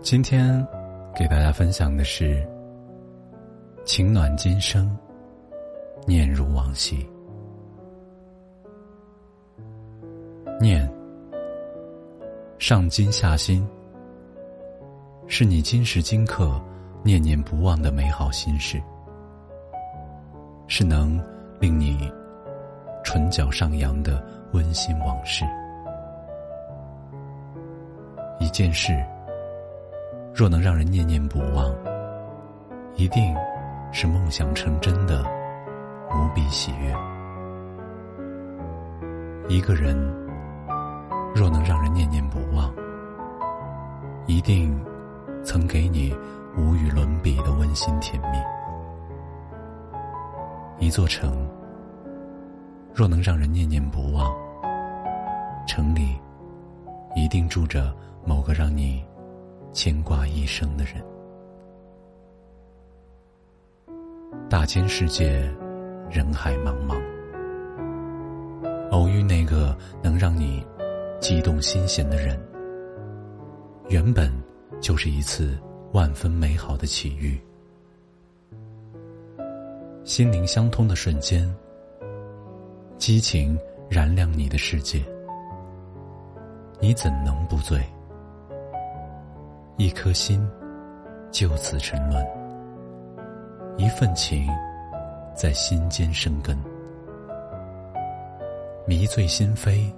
今天给大家分享的是“情暖今生，念如往昔”。念，上金下心，是你今时今刻念念不忘的美好心事，是能令你唇角上扬的温馨往事。一件事。若能让人念念不忘，一定是梦想成真的无比喜悦。一个人若能让人念念不忘，一定曾给你无与伦比的温馨甜蜜。一座城若能让人念念不忘，城里一定住着某个让你。牵挂一生的人，大千世界，人海茫茫，偶遇那个能让你激动心弦的人，原本就是一次万分美好的奇遇。心灵相通的瞬间，激情燃亮你的世界，你怎能不醉？一颗心就此沉沦，一份情在心间生根，迷醉心扉，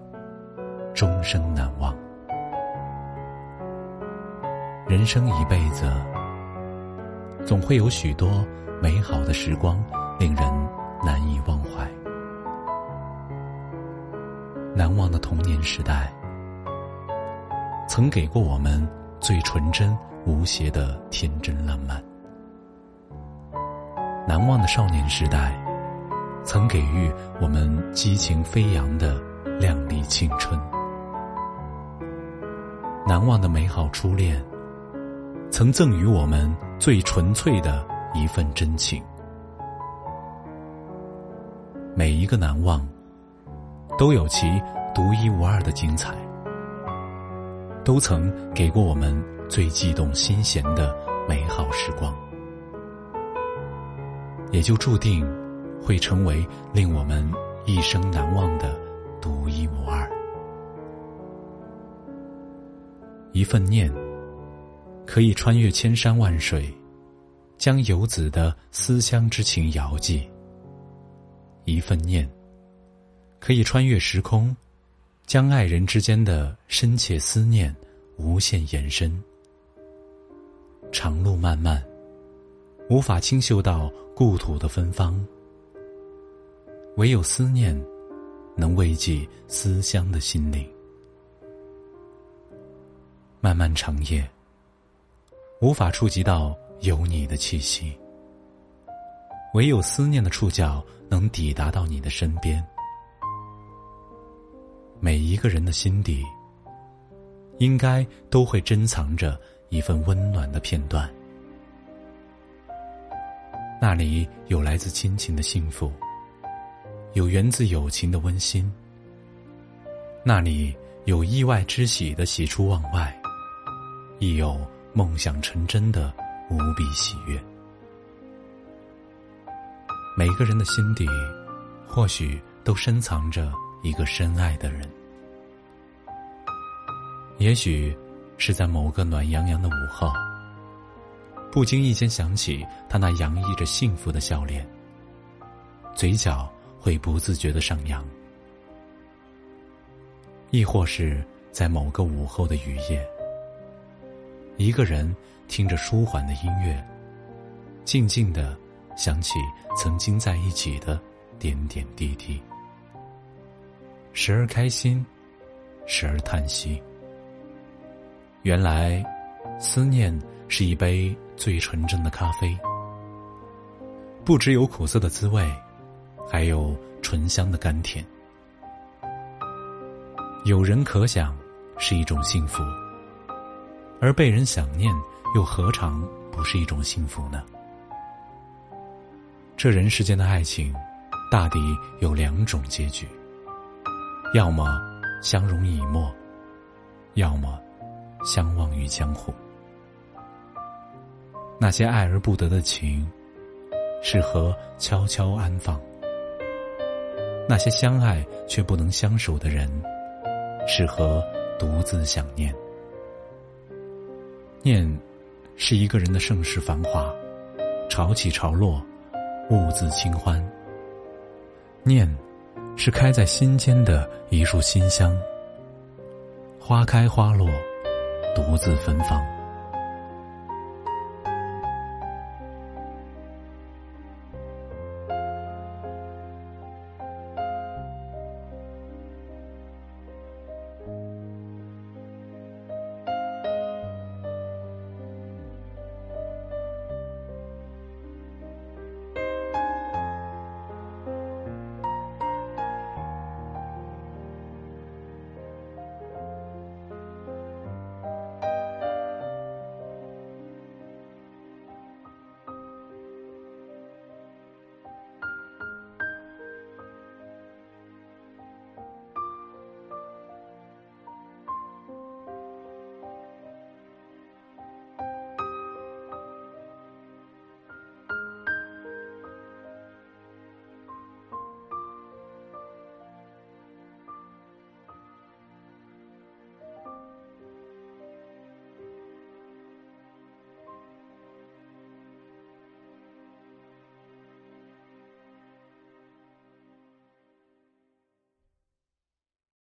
终生难忘。人生一辈子，总会有许多美好的时光，令人难以忘怀。难忘的童年时代，曾给过我们。最纯真无邪的天真烂漫，难忘的少年时代，曾给予我们激情飞扬的靓丽青春；难忘的美好初恋，曾赠予我们最纯粹的一份真情。每一个难忘，都有其独一无二的精彩。都曾给过我们最悸动心弦的美好时光，也就注定会成为令我们一生难忘的独一无二。一份念，可以穿越千山万水，将游子的思乡之情遥寄；一份念，可以穿越时空。将爱人之间的深切思念无限延伸。长路漫漫，无法清嗅到故土的芬芳，唯有思念能慰藉思乡的心灵。漫漫长夜，无法触及到有你的气息，唯有思念的触角能抵达到你的身边。每一个人的心底，应该都会珍藏着一份温暖的片段。那里有来自亲情的幸福，有源自友情的温馨。那里有意外之喜的喜出望外，亦有梦想成真的无比喜悦。每个人的心底，或许都深藏着。一个深爱的人，也许是在某个暖洋洋的午后，不经意间想起他那洋溢着幸福的笑脸，嘴角会不自觉的上扬；亦或是在某个午后的雨夜，一个人听着舒缓的音乐，静静的想起曾经在一起的点点滴滴，时而开心，时而叹息。原来，思念是一杯最纯真的咖啡，不只有苦涩的滋味，还有醇香的甘甜。有人可想，是一种幸福；而被人想念，又何尝不是一种幸福呢？这人世间的爱情，大抵有两种结局：要么相濡以沫，要么相忘于江湖。那些爱而不得的情，适合悄悄安放；那些相爱却不能相守的人，适合独自想念。念，是一个人的盛世繁华，潮起潮落。兀自清欢。念，是开在心间的一束馨香。花开花落，独自芬芳。